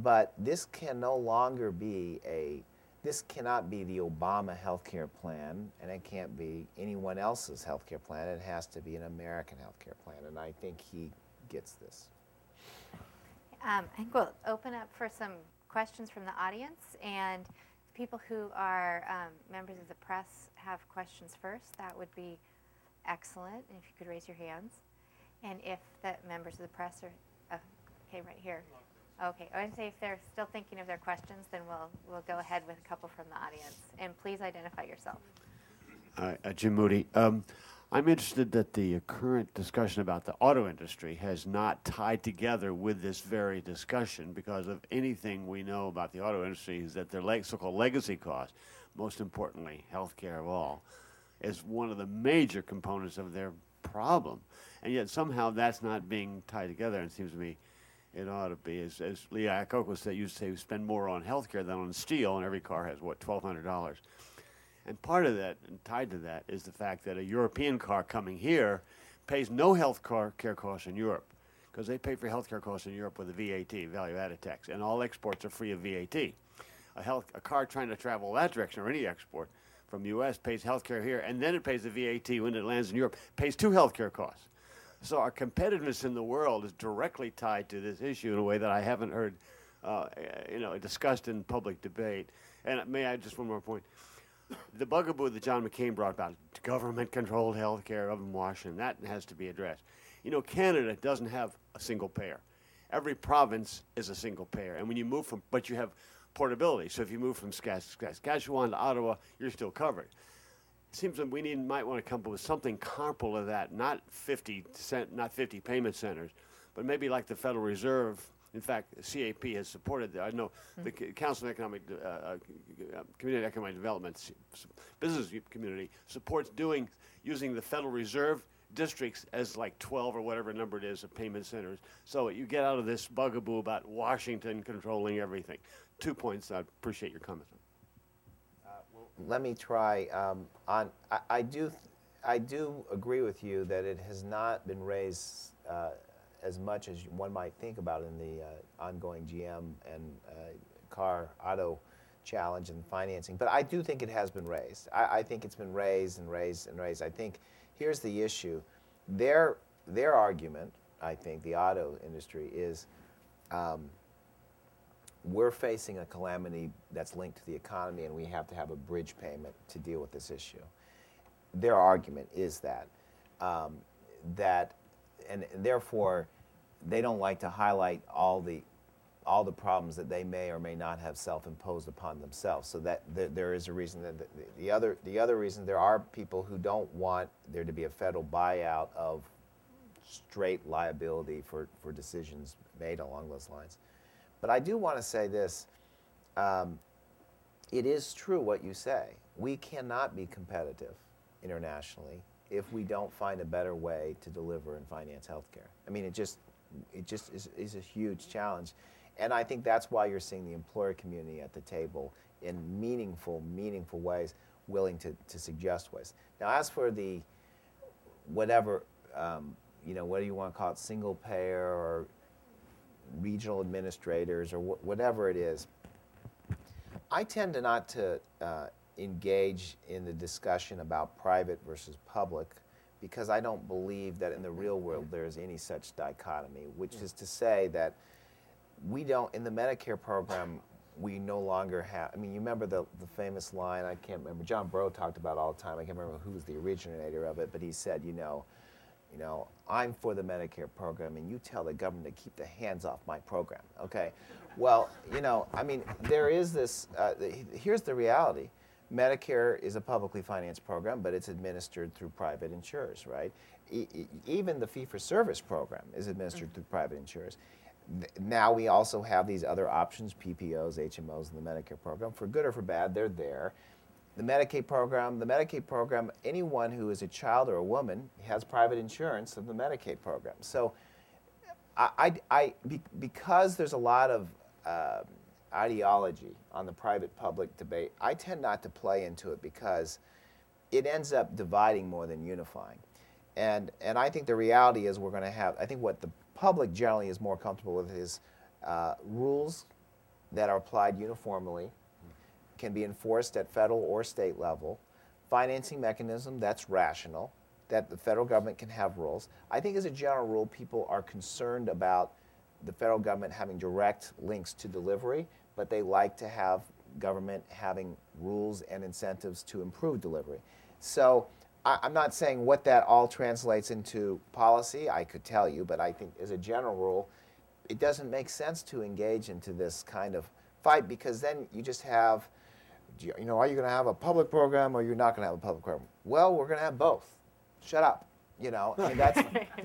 But this can no longer be a this cannot be the Obama health care plan, and it can't be anyone else's health care plan. It has to be an American health care plan, and I think he gets this. Um, I think we'll open up for some questions from the audience, and people who are um, members of the press have questions first. That would be excellent. If you could raise your hands, and if the members of the press are uh, okay, right here. Okay, I would say if they're still thinking of their questions, then we'll we'll go ahead with a couple from the audience. And please identify yourself. Uh, Jim Moody. Um, I'm interested that the current discussion about the auto industry has not tied together with this very discussion because of anything we know about the auto industry is that their so-called legacy costs, most importantly, healthcare of all, is one of the major components of their problem. And yet somehow that's not being tied together. And it seems to me it ought to be. As, as Lee Iacocca said, you say we spend more on healthcare than on steel, and every car has, what, $1,200. And part of that, and tied to that, is the fact that a European car coming here pays no health care costs in Europe because they pay for health care costs in Europe with a VAT, value added tax, and all exports are free of VAT. A, health, a car trying to travel that direction, or any export from U.S., pays health care here, and then it pays the VAT when it lands in Europe, pays two health care costs. So our competitiveness in the world is directly tied to this issue in a way that I haven't heard, uh, you know, discussed in public debate. And may I just one more point? The bugaboo that John McCain brought about, government controlled health care up in Washington, that has to be addressed. You know, Canada doesn't have a single payer. Every province is a single payer. And when you move from, but you have portability. So if you move from Saskatchewan to Ottawa, you're still covered. It seems that we need, might want to come up with something comparable to that, not 50 cent, not 50 payment centers, but maybe like the Federal Reserve in fact, CAP has supported that. I know mm-hmm. the Council of Economic, uh, uh, Community Economic Development, business community supports doing using the Federal Reserve districts as like 12 or whatever number it is of payment centers. So you get out of this bugaboo about Washington controlling everything. Two points. I appreciate your comments. Uh, well, let me try um, on. I, I do. I do agree with you that it has not been raised uh, as much as one might think about in the uh, ongoing GM and uh, car auto challenge and financing. But I do think it has been raised. I, I, think it's been raised and raised and raised. I think here's the issue. Their, their argument, I think, the auto industry is um, we're facing a calamity that's linked to the economy and we have to have a bridge payment to deal with this issue. Their argument is that. Um, that and therefore they don't like to highlight all the all the problems that they may or may not have self-imposed upon themselves. So that th- there is a reason that the, the, other the other reason there are people who don't want there to be a federal buyout of straight liability for, for decisions made along those lines. But I do want to say this. Um, it is true what you say. We cannot be competitive internationally if we don't find a better way to deliver and finance healthcare. I mean, it just it just is, is a huge challenge, and I think that's why you're seeing the employer community at the table in meaningful, meaningful ways, willing to, to suggest ways. Now, as for the whatever um, you know, what do you want to call it, single payer or regional administrators or wh- whatever it is. I tend to not to uh, engage in the discussion about private versus public because I don't believe that in the real world there is any such dichotomy, which is to say that we don't, in the Medicare program, we no longer have, I mean, you remember the, the famous line, I can't remember, John Breaux talked about all the time, I can't remember who was the originator of it, but he said, you know, you know, I'm for the Medicare program, and you tell the government to keep the hands off my program. Okay, well, you know, I mean, there is this. Uh, here's the reality: Medicare is a publicly financed program, but it's administered through private insurers, right? E- even the fee for service program is administered mm-hmm. through private insurers. Now we also have these other options, PPOs, HMOs in the Medicare program. For good or for bad, they're there. The Medicaid program, the Medicaid program, anyone who is a child or a woman has private insurance of the Medicaid program. So, I, I, I be, because there's a lot of uh, ideology on the private public debate, I tend not to play into it because it ends up dividing more than unifying. And, and I think the reality is we're going to have, I think what the public generally is more comfortable with is uh, rules that are applied uniformly, can be enforced at federal or state level. Financing mechanism that's rational, that the federal government can have rules. I think, as a general rule, people are concerned about the federal government having direct links to delivery, but they like to have government having rules and incentives to improve delivery. So I, am not saying what that all translates into policy. I could tell you, but I think as a general rule, it doesn't make sense to engage into this kind of fight because then you just have, you know, are you going to have a public program or you're not going to have a public program? Well, we're going to have both. Shut up. You know, mean, that's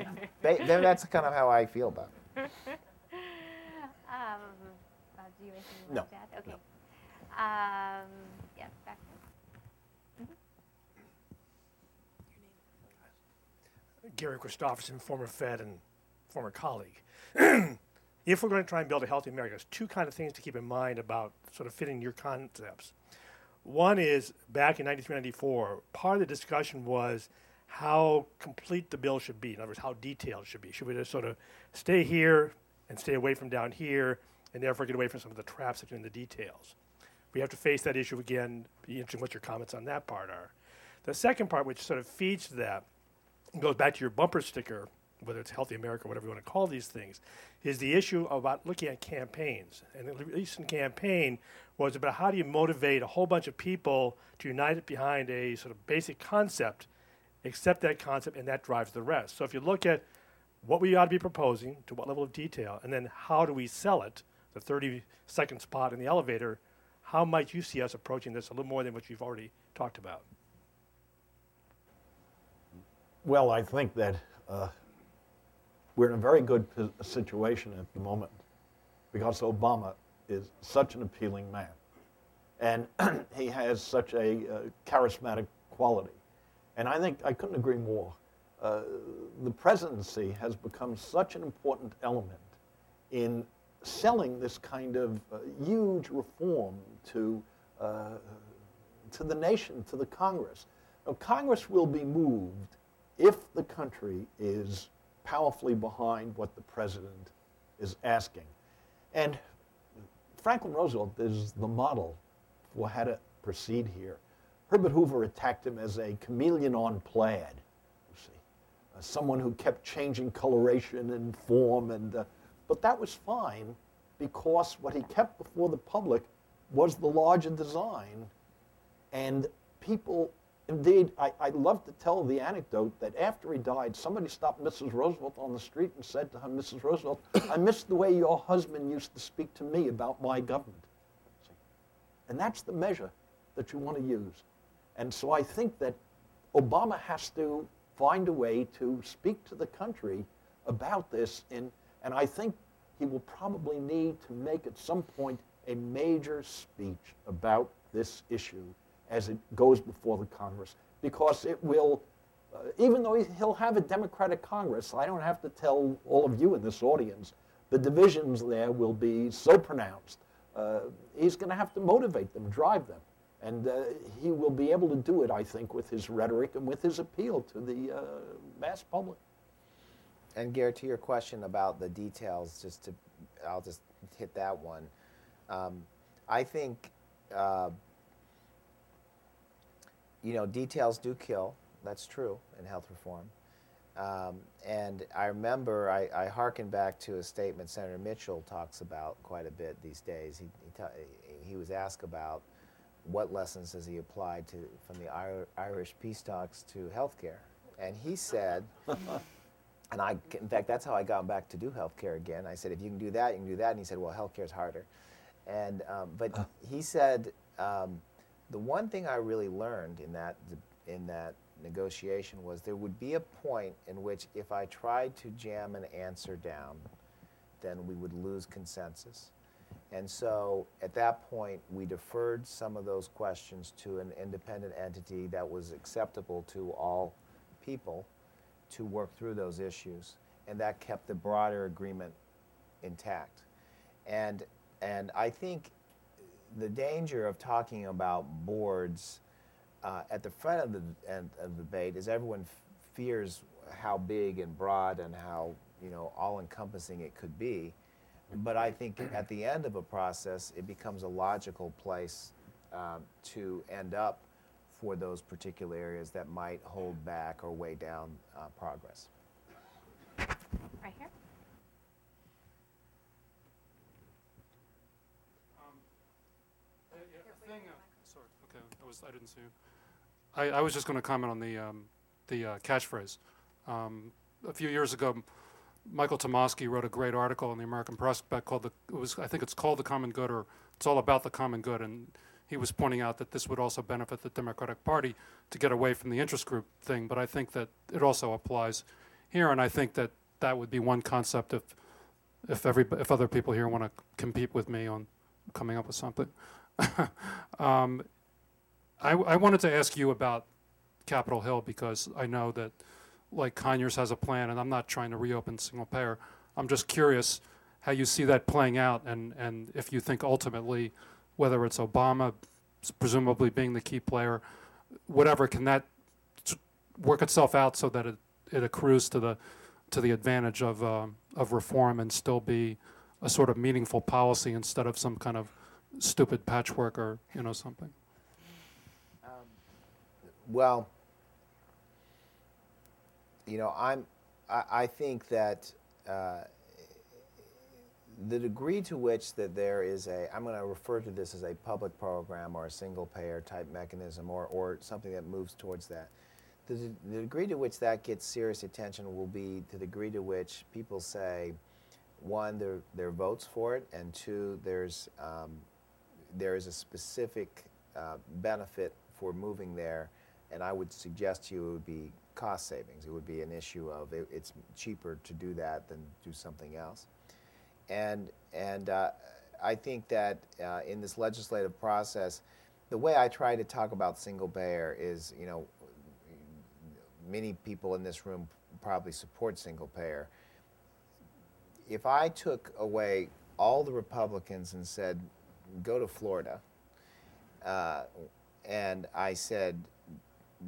then that's kind of how I feel about it. do you anything no. to Okay. No. Um, yeah, back there. Mm-hmm. Gary Christopherson, former Fed and former colleague. if we're going to try and build a healthy America, there's two kind of things to keep in mind about sort of fitting your concepts. One is back in 1994, part of the discussion was how complete the bill should be. In other words, how detailed it should be. Should we just sort of stay here and stay away from down here, and therefore get away from some of the traps that are in the details? We have to face that issue again. Be interesting what your comments on that part are. The second part, which sort of feeds that, goes back to your bumper sticker, whether it's Healthy America, or whatever you want to call these things, is the issue about looking at campaigns. And the recent campaign was about how do you motivate a whole bunch of people to unite behind a sort of basic concept accept that concept, and that drives the rest. So if you look at what we ought to be proposing, to what level of detail, and then how do we sell it, the 30 second spot in the elevator, how might you see us approaching this a little more than what you've already talked about? Well, I think that uh, we're in a very good situation at the moment because Obama is such an appealing man. And he has such a uh, charismatic quality. And I think I couldn't agree more. Uh, the presidency has become such an important element in selling this kind of uh, huge reform to, uh, to the nation, to the Congress. Now, Congress will be moved if the country is powerfully behind what the president is asking. And Franklin Roosevelt is the model for how to proceed here. Herbert Hoover attacked him as a chameleon on plaid, you see, uh, someone who kept changing coloration and form, and uh, but that was fine because what he kept before the public was the larger design, and people. Indeed, I, I love to tell the anecdote that after he died, somebody stopped Mrs. Roosevelt on the street and said to her, Mrs. Roosevelt, I miss the way your husband used to speak to me about my government. And that's the measure that you want to use. And so I think that Obama has to find a way to speak to the country about this. In, and I think he will probably need to make at some point a major speech about this issue as it goes before the Congress. Because it will, uh, even though he'll have a Democratic Congress, I don't have to tell all of you in this audience, the divisions there will be so pronounced. Uh, he's going to have to motivate them, drive them. And uh, he will be able to do it, I think, with his rhetoric and with his appeal to the uh, mass public. And Gary, to your question about the details, just to, I'll just hit that one. Um, I think, uh, you know, details do kill. That's true in health reform. Um, and I remember I, I hearken back to a statement Senator Mitchell talks about quite a bit these days. He, he, he was asked about what lessons has he applied to from the Irish peace talks to healthcare? And he said, and I, in fact, that's how I got back to do healthcare again. I said, if you can do that, you can do that. And he said, well, healthcare is harder. And um, but he said um, the one thing I really learned in that in that negotiation was there would be a point in which if I tried to jam an answer down, then we would lose consensus. And so at that point, we deferred some of those questions to an independent entity that was acceptable to all people to work through those issues. And that kept the broader agreement intact. And, and I think the danger of talking about boards uh, at the front of the, end of the debate is everyone f- fears how big and broad and how you know all encompassing it could be but I think at the end of a process, it becomes a logical place um, to end up for those particular areas that might hold back or weigh down uh, progress. Right here. thing, uh, sorry, okay, I was, I didn't see you. I, I was just going to comment on the, um, the uh, catchphrase. Um, a few years ago, Michael Tomasky wrote a great article in the American Prospect called the, it was, I think it's called The Common Good, or it's all about the common good, and he was pointing out that this would also benefit the Democratic Party to get away from the interest group thing, but I think that it also applies here, and I think that that would be one concept if, if every, if other people here want to compete with me on coming up with something. um, I, I wanted to ask you about Capitol Hill because I know that, like Conyers has a plan, and I'm not trying to reopen single payer. I'm just curious how you see that playing out, and, and if you think ultimately, whether it's Obama, presumably being the key player, whatever, can that work itself out so that it, it accrues to the to the advantage of uh, of reform and still be a sort of meaningful policy instead of some kind of stupid patchwork or you know something? Well, you know, I'm. I, I think that uh, the degree to which that there is a, I'm going to refer to this as a public program or a single payer type mechanism or, or something that moves towards that. The, the degree to which that gets serious attention will be the degree to which people say, one, there, are votes for it, and two, there's um, there is a specific uh, benefit for moving there, and I would suggest to you it would be cost savings. It would be an issue of it, it's cheaper to do that than do something else. And, and uh, I think that uh, in this legislative process, the way I try to talk about single payer is, you know, many people in this room probably support single payer. If I took away all the Republicans and said, go to Florida. Uh, and I said,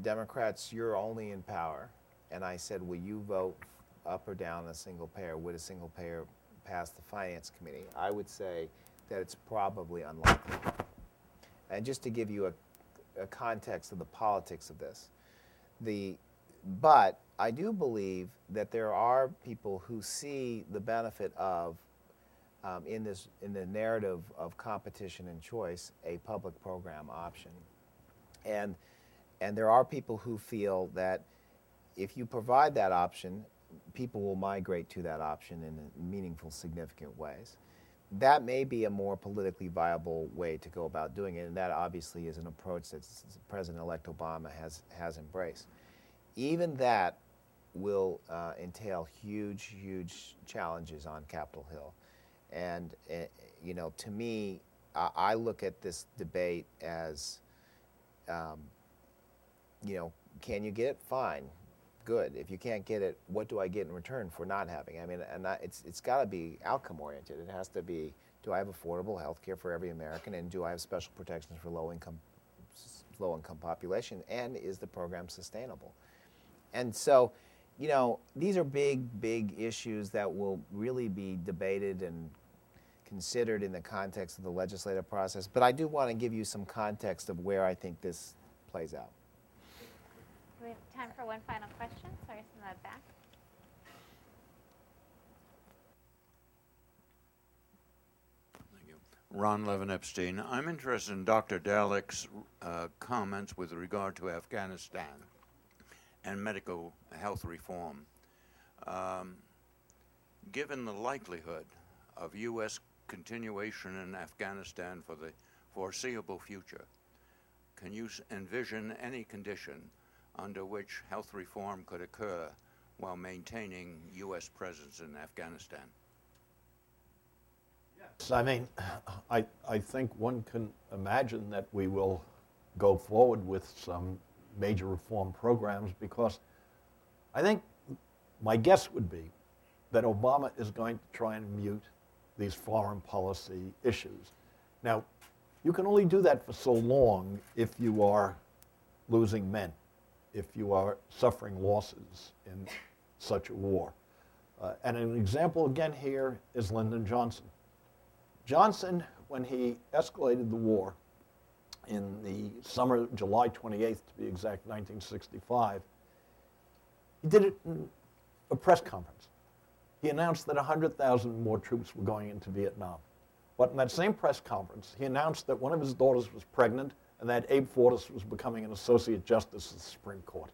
Democrats, you're only in power. And I said, will you vote up or down a single payer? Would a single payer pass the Finance Committee? I would say that it's probably unlikely. And just to give you a, a context of the politics of this, the, but I do believe that there are people who see the benefit of um, in this in the narrative of competition and choice a public program option, and and there are people who feel that if you provide that option, people will migrate to that option in meaningful, significant ways. That may be a more politically viable way to go about doing it, and that obviously is an approach that President-elect Obama has has embraced. Even that will uh, entail huge, huge challenges on Capitol Hill. And, uh, you know, to me, I, I, look at this debate as, um, you know, can you get it? Fine, good. If you can't get it, what do I get in return for not having? I mean, and I, it's it's got to be outcome oriented. It has to be: Do I have affordable health care for every American, and do I have special protections for low income low income population? And is the program sustainable? And so, you know, these are big, big issues that will really be debated and considered in the context of the legislative process. But I do want to give you some context of where I think this plays out. We have time for one final question. Sorry, from the back. Thank you. Ron Levin Epstein. I'm interested in Dr. Dallek's uh, comments with regard to Afghanistan and medical health reform. Um, given the likelihood of U.S. continuation in Afghanistan for the foreseeable future, can you envision any condition under which health reform could occur while maintaining U.S. presence in Afghanistan? Yes, I mean, I, I think one can imagine that we will go forward with some major reform programs because I think my guess would be that Obama is going to try and mute these foreign policy issues. Now, you can only do that for so long if you are losing men, if you are suffering losses in such a war. Uh, and an example again here is Lyndon Johnson. Johnson, when he escalated the war, in the summer, July 28th to be exact, 1965, he did it in a press conference. He announced that 100,000 more troops were going into Vietnam. But in that same press conference, he announced that one of his daughters was pregnant and that Abe Fortas was becoming an associate justice of the Supreme Court.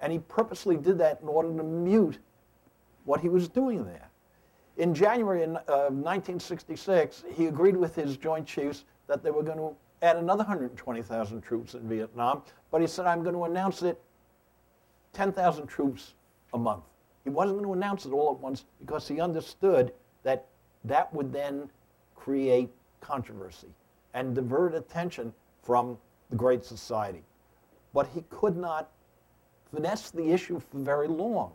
And he purposely did that in order to mute what he was doing there. In January of uh, 1966, he agreed with his Joint Chiefs that they were going to add another 120,000 troops in Vietnam, but he said, I'm going to announce it 10,000 troops a month. He wasn't going to announce it all at once because he understood that that would then create controversy and divert attention from the Great Society. But he could not finesse the issue for very long.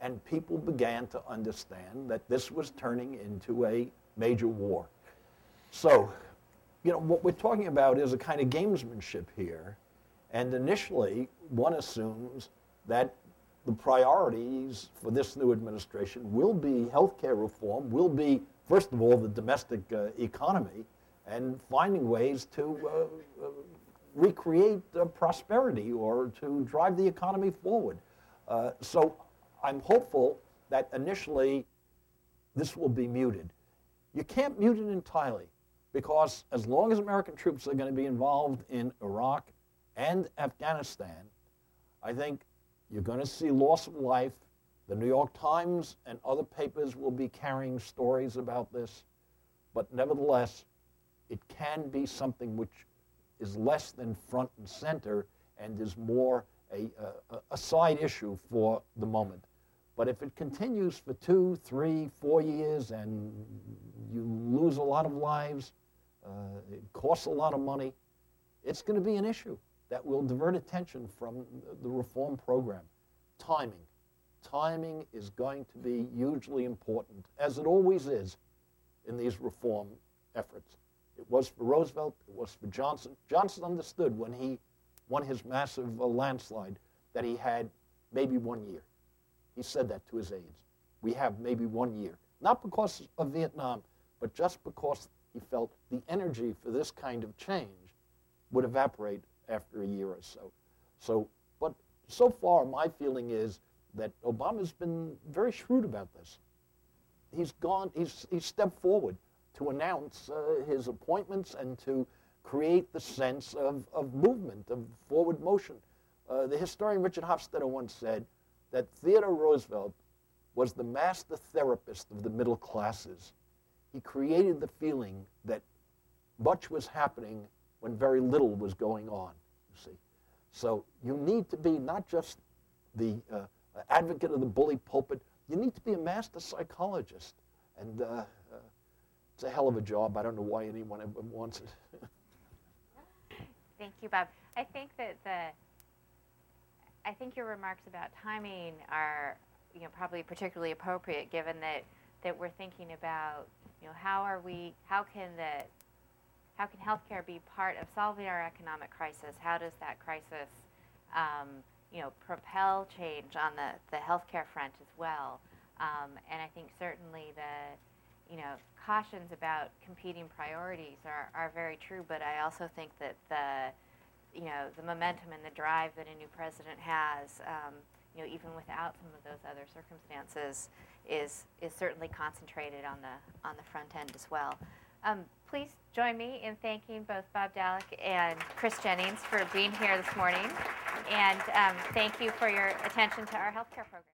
And people began to understand that this was turning into a major war. So, you know, what we're talking about is a kind of gamesmanship here. And initially, one assumes that the priorities for this new administration will be health care reform, will be, first of all, the domestic uh, economy, and finding ways to uh, uh, recreate uh, prosperity or to drive the economy forward. Uh, so I'm hopeful that initially this will be muted. You can't mute it entirely because as long as American troops are going to be involved in Iraq and Afghanistan, I think you're going to see loss of life. The New York Times and other papers will be carrying stories about this, but nevertheless, it can be something which is less than front and center and is more a, a, a side issue for the moment. But if it continues for two, three, four years and you lose a lot of lives, uh, it costs a lot of money, it's going to be an issue that will divert attention from the reform program. Timing. Timing is going to be hugely important, as it always is in these reform efforts. It was for Roosevelt, it was for Johnson. Johnson understood when he won his massive uh, landslide that he had maybe one year. He said that to his aides. We have maybe one year. Not because of Vietnam, but just because he felt the energy for this kind of change would evaporate after a year or so. So, but so far, my feeling is that Obama's been very shrewd about this. He's gone, he's, he's stepped forward to announce uh, his appointments and to create the sense of, of movement, of forward motion. Uh, the historian Richard Hofstadter once said that Theodore Roosevelt was the master therapist of the middle classes. He created the feeling that much was happening when very little was going on, you see. So you need to be not just the uh, advocate of the bully pulpit, you need to be a master psychologist. And uh, it's a hell of a job. I don't know why anyone wants it. Thank you, Bob. I think that the I think your remarks about timing are, you know, probably particularly appropriate given that that we're thinking about, you know, how are we how can the how can healthcare be part of solving our economic crisis? How does that crisis, um, you know, propel change on the, the healthcare front as well? Um, and I think certainly the you know, cautions about competing priorities are, are very true, but I also think that the, you know, the momentum and the drive that a new president has, um, you know, even without some of those other circumstances, is is certainly concentrated on the on the front end as well. Um, please join me in thanking both Bob Dallek and Chris Jennings for being here this morning, and um, thank you for your attention to our healthcare program.